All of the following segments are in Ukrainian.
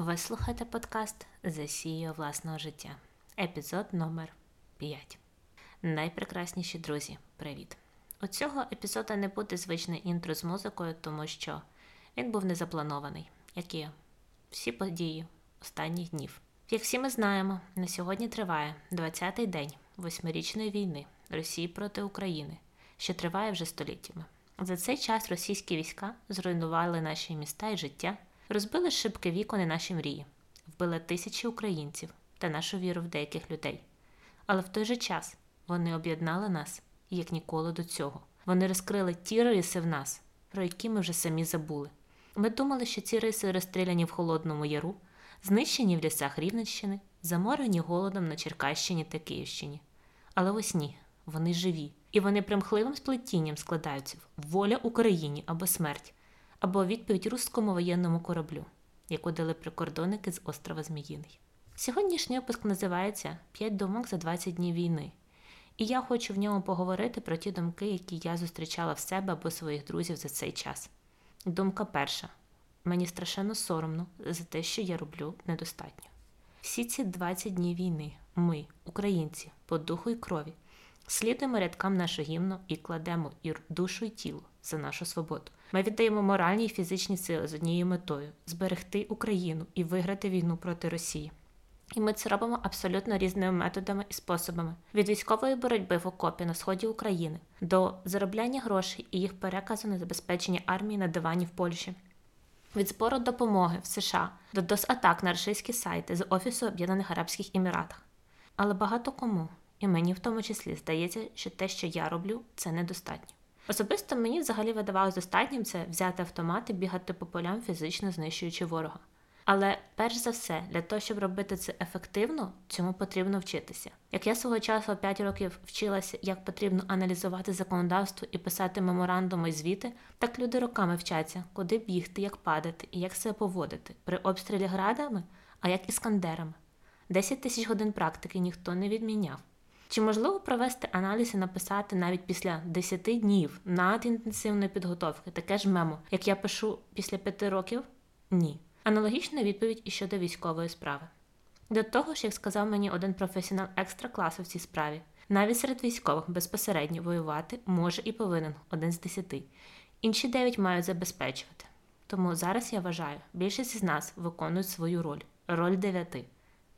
Ви слухаєте подкаст Засію власного життя. Епізод номер 5. Найпрекрасніші друзі, привіт! У цього епізоду не буде звичне інтро з музикою, тому що він був незапланований, як і всі події останніх днів. Як всі ми знаємо, на сьогодні триває 20-й день восьмирічної війни Росії проти України, що триває вже століттями. За цей час російські війська зруйнували наші міста і життя. Розбили шибки вікон і наші мрії, вбили тисячі українців та нашу віру в деяких людей. Але в той же час вони об'єднали нас як ніколи до цього. Вони розкрили ті риси в нас, про які ми вже самі забули. Ми думали, що ці риси розстріляні в Холодному Яру, знищені в лісах Рівненщини, заморені голодом на Черкащині та Київщині. Але ось ні, вони живі, і вони примхливим сплетінням складаються в воля Україні або смерть або відповідь руському воєнному кораблю, яку дали прикордонники з острова Зміїний. Сьогоднішній випуск називається П'ять думок за 20 днів війни, і я хочу в ньому поговорити про ті думки, які я зустрічала в себе або своїх друзів за цей час. Думка перша: мені страшенно соромно за те, що я роблю недостатньо. Всі ці 20 днів війни, ми, українці, по духу і крові, слідуємо рядкам нашого гімну і кладемо і душу і тіло за нашу свободу. Ми віддаємо моральні і фізичні сили з однією метою зберегти Україну і виграти війну проти Росії. І ми це робимо абсолютно різними методами і способами: від військової боротьби в окопі на сході України до заробляння грошей і їх переказу на забезпечення армії на дивані в Польщі, від збору допомоги в США до досатак на російські сайти з Офісу Об'єднаних Арабських Еміратах. Але багато кому, і мені в тому числі, здається, що те, що я роблю, це недостатньо. Особисто мені взагалі видавалось достатнім це взяти автомат і бігати по полям, фізично знищуючи ворога. Але перш за все, для того, щоб робити це ефективно, цьому потрібно вчитися. Як я свого часу 5 років вчилася, як потрібно аналізувати законодавство і писати меморандуми і звіти, так люди роками вчаться, куди бігти, як падати і як себе поводити при обстрілі градами, а як іскандерами. 10 тисяч годин практики ніхто не відміняв. Чи можливо провести аналіз і написати навіть після 10 днів надінтенсивної підготовки таке ж мемо, як я пишу після 5 років? Ні. Аналогічна відповідь і щодо військової справи. До того ж, як сказав мені один професіонал екстра класу в цій справі, навіть серед військових безпосередньо воювати може і повинен один з десяти. Інші дев'ять мають забезпечувати. Тому зараз я вважаю, більшість з нас виконують свою роль роль дев'яти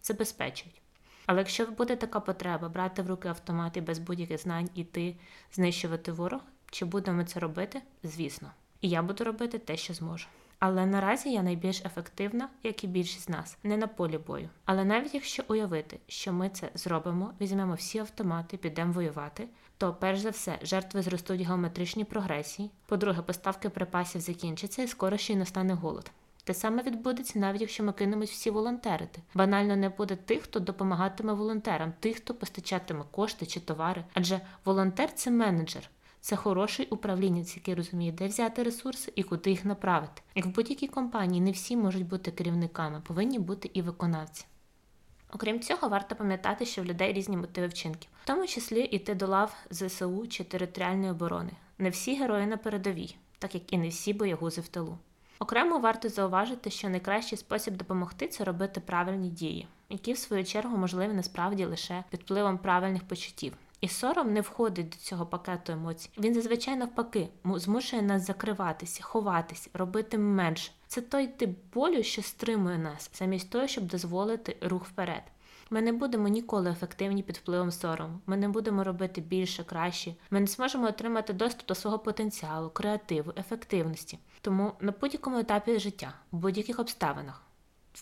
забезпечують. Але якщо буде така потреба брати в руки автомат і без будь-яких знань іти знищувати ворог, чи будемо це робити? Звісно. І я буду робити те, що зможу. Але наразі я найбільш ефективна, як і більшість з нас, не на полі бою. Але навіть якщо уявити, що ми це зробимо, візьмемо всі автомати, підемо воювати, то перш за все жертви зростуть геометричній прогресії. По-друге, поставки припасів закінчаться і скоро ще й настане голод. Те саме відбудеться, навіть якщо ми кинемось всі волонтерити. Банально не буде тих, хто допомагатиме волонтерам, тих, хто постачатиме кошти чи товари. Адже волонтер це менеджер, це хороший управлінець, який розуміє, де взяти ресурси і куди їх направити. Як в будь-якій компанії не всі можуть бути керівниками, повинні бути і виконавці. Окрім цього, варто пам'ятати, що в людей різні мотиви вчинків, в тому числі йти до лав ЗСУ чи територіальної оборони. Не всі герої на передовій, так як і не всі боягузи в тилу. Окремо варто зауважити, що найкращий спосіб допомогти це робити правильні дії, які в свою чергу можливі насправді лише під впливом правильних почуттів. І сором не входить до цього пакету емоцій. Він зазвичай навпаки змушує нас закриватися, ховатися, робити менше. Це той тип болю, що стримує нас, замість того, щоб дозволити рух вперед. Ми не будемо ніколи ефективні під впливом сорому. Ми не будемо робити більше, краще. Ми не зможемо отримати доступ до свого потенціалу, креативу, ефективності. Тому на будь-якому етапі життя, в будь-яких обставинах,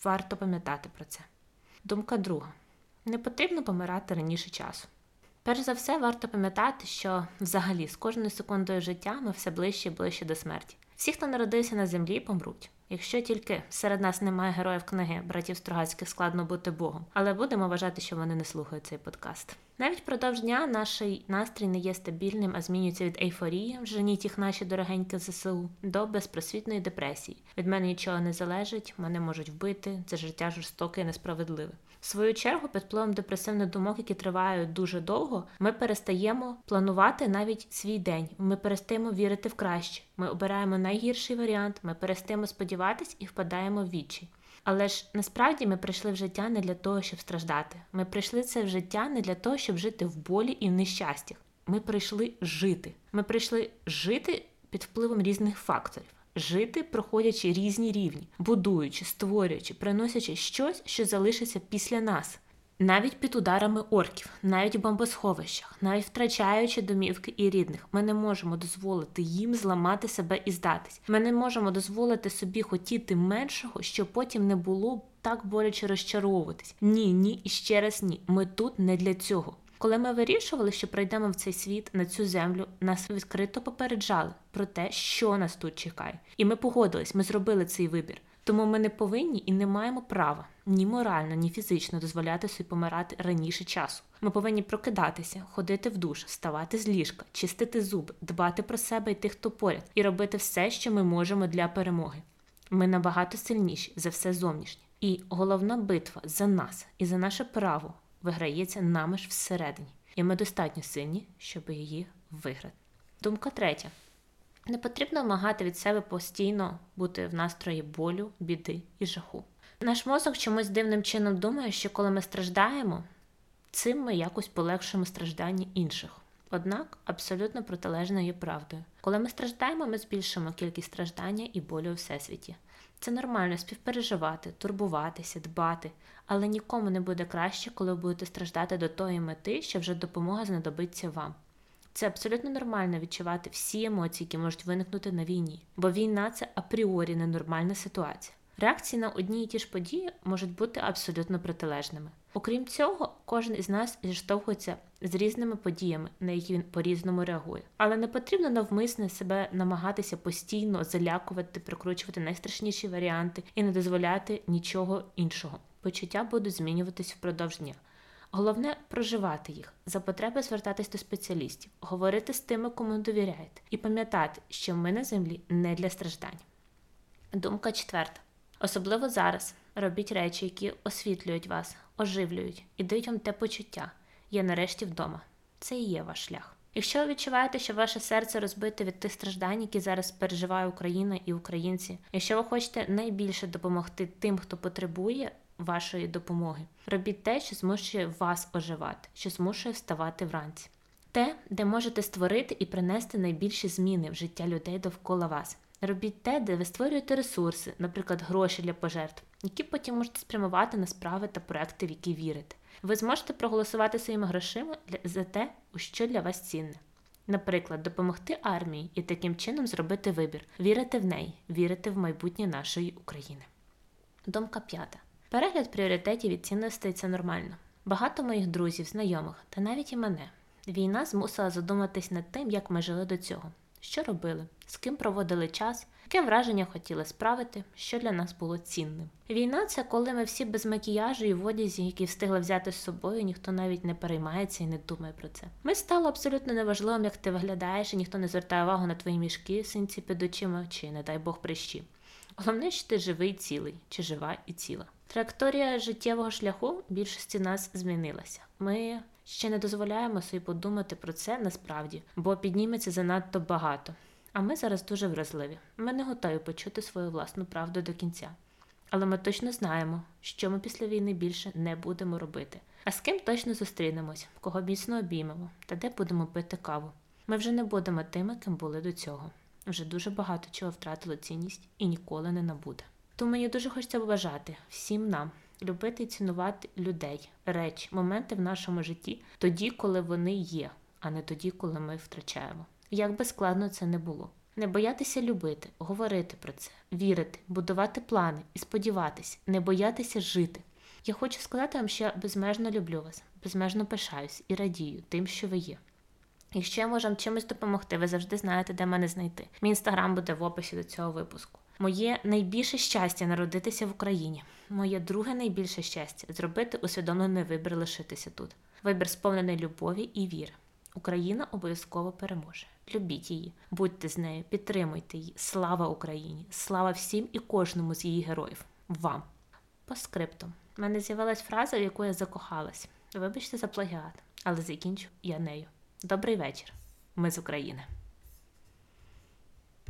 варто пам'ятати про це. Думка друга: не потрібно помирати раніше часу. Перш за все, варто пам'ятати, що взагалі з кожною секундою життя ми все ближче і ближче до смерті. Всі, хто народився на землі, помруть. Якщо тільки серед нас немає героїв книги братів Стругацьких складно бути Богом, але будемо вважати, що вони не слухають цей подкаст. Навіть впродовж дня наш настрій не є стабільним, а змінюється від ейфорії, женіть їх наші дорогенькі ЗСУ, до безпросвітної депресії. Від мене нічого не залежить, мене можуть вбити, це життя жорстоке і несправедливе. В свою чергу, під впливом депресивних думок, які тривають дуже довго, ми перестаємо планувати навіть свій день. Ми перестаємо вірити в краще. Ми обираємо найгірший варіант, ми перестаємо сподіватись і впадаємо в відчай. Але ж насправді ми прийшли в життя не для того, щоб страждати. Ми прийшли це в життя не для того, щоб жити в болі і в нещастях. Ми прийшли жити. Ми прийшли жити під впливом різних факторів. Жити, проходячи різні рівні, будуючи, створюючи, приносячи щось, що залишиться після нас. Навіть під ударами орків, навіть в бомбосховищах, навіть втрачаючи домівки і рідних, ми не можемо дозволити їм зламати себе і здатись. Ми не можемо дозволити собі хотіти меншого, щоб потім не було так боляче розчаровуватись. Ні, ні і ще раз ні. Ми тут не для цього. Коли ми вирішували, що прийдемо в цей світ на цю землю, нас відкрито попереджали про те, що нас тут чекає, і ми погодились, ми зробили цей вибір. Тому ми не повинні і не маємо права ні морально, ні фізично дозволяти собі помирати раніше часу. Ми повинні прокидатися, ходити в душ, вставати з ліжка, чистити зуби, дбати про себе і тих, хто поряд, і робити все, що ми можемо для перемоги. Ми набагато сильніші за все зовнішнє. І головна битва за нас і за наше право виграється нами ж всередині, і ми достатньо сильні, щоб її виграти. Думка третя. Не потрібно вимагати від себе постійно бути в настрої болю, біди і жаху. Наш мозок чомусь дивним чином думає, що коли ми страждаємо, цим ми якось полегшуємо страждання інших. Однак абсолютно протилежною є правдою. Коли ми страждаємо, ми збільшимо кількість страждання і болю у всесвіті. Це нормально співпереживати, турбуватися, дбати, але нікому не буде краще, коли ви будете страждати до тої мети, що вже допомога знадобиться вам. Це абсолютно нормально відчувати всі емоції, які можуть виникнути на війні, бо війна це апріорі ненормальна ситуація. Реакції на одні і ті ж події можуть бути абсолютно протилежними. Окрім цього, кожен із нас зіштовхується з різними подіями, на які він по-різному реагує. Але не потрібно навмисне себе намагатися постійно залякувати, прикручувати найстрашніші варіанти і не дозволяти нічого іншого. Почуття будуть змінюватись впродовж дня. Головне проживати їх, за потреби звертатись до спеціалістів, говорити з тими, кому довіряєте, і пам'ятати, що ми на землі не для страждань. Думка четверта. Особливо зараз робіть речі, які освітлюють вас, оживлюють і дають вам те почуття. Я нарешті вдома. Це і є ваш шлях. Якщо ви відчуваєте, що ваше серце розбите від тих страждань, які зараз переживає Україна і українці, якщо ви хочете найбільше допомогти тим, хто потребує вашої допомоги, робіть те, що змушує вас оживати, що змушує вставати вранці. Те, де можете створити і принести найбільші зміни в життя людей довкола вас. Робіть те, де ви створюєте ресурси, наприклад, гроші для пожертв, які потім можете спрямувати на справи та проекти, в які вірите. Ви зможете проголосувати своїми грошима за те, у що для вас цінне. Наприклад, допомогти армії і таким чином зробити вибір, вірити в неї, вірити в майбутнє нашої України. Думка п'ята. Перегляд пріоритетів і цінностей це нормально. Багато моїх друзів, знайомих та навіть і мене. Війна змусила задуматись над тим, як ми жили до цього, що робили, з ким проводили час, яке враження хотіли справити, що для нас було цінним. Війна це коли ми всі без макіяжу і в одязі, які встигли взяти з собою, ніхто навіть не переймається і не думає про це. Ми стало абсолютно неважливим, як ти виглядаєш, і ніхто не звертає увагу на твої мішки, синці під очима, чи, не дай Бог, прищі. Головне, що ти живий цілий, чи жива і ціла. Траєкторія життєвого шляху більшості нас змінилася. Ми ще не дозволяємо собі подумати про це насправді, бо підніметься занадто багато. А ми зараз дуже вразливі. Ми не готові почути свою власну правду до кінця. Але ми точно знаємо, що ми після війни більше не будемо робити. А з ким точно зустрінемось, кого міцно обіймемо та де будемо пити каву. Ми вже не будемо тими, ким були до цього. Вже дуже багато чого втратило цінність і ніколи не набуде. Тому мені дуже хочеться побажати всім нам любити і цінувати людей, речі, моменти в нашому житті тоді, коли вони є, а не тоді, коли ми втрачаємо. Як би складно це не було. Не боятися любити, говорити про це, вірити, будувати плани і сподіватися, не боятися жити. Я хочу сказати вам, що я безмежно люблю вас, безмежно пишаюсь і радію тим, що ви є. Якщо я можу вам чимось допомогти, ви завжди знаєте, де мене знайти. Мій інстаграм буде в описі до цього випуску. Моє найбільше щастя народитися в Україні. Моє друге найбільше щастя зробити усвідомлений вибір лишитися тут. Вибір сповнений любові і віри. Україна обов'язково переможе. Любіть її, будьте з нею, підтримуйте її. Слава Україні! Слава всім і кожному з її героїв. Вам! По скрипту. У мене з'явилась фраза, в яку я закохалась. Вибачте за плагіат, але закінчу я нею. Добрий вечір. Ми з України.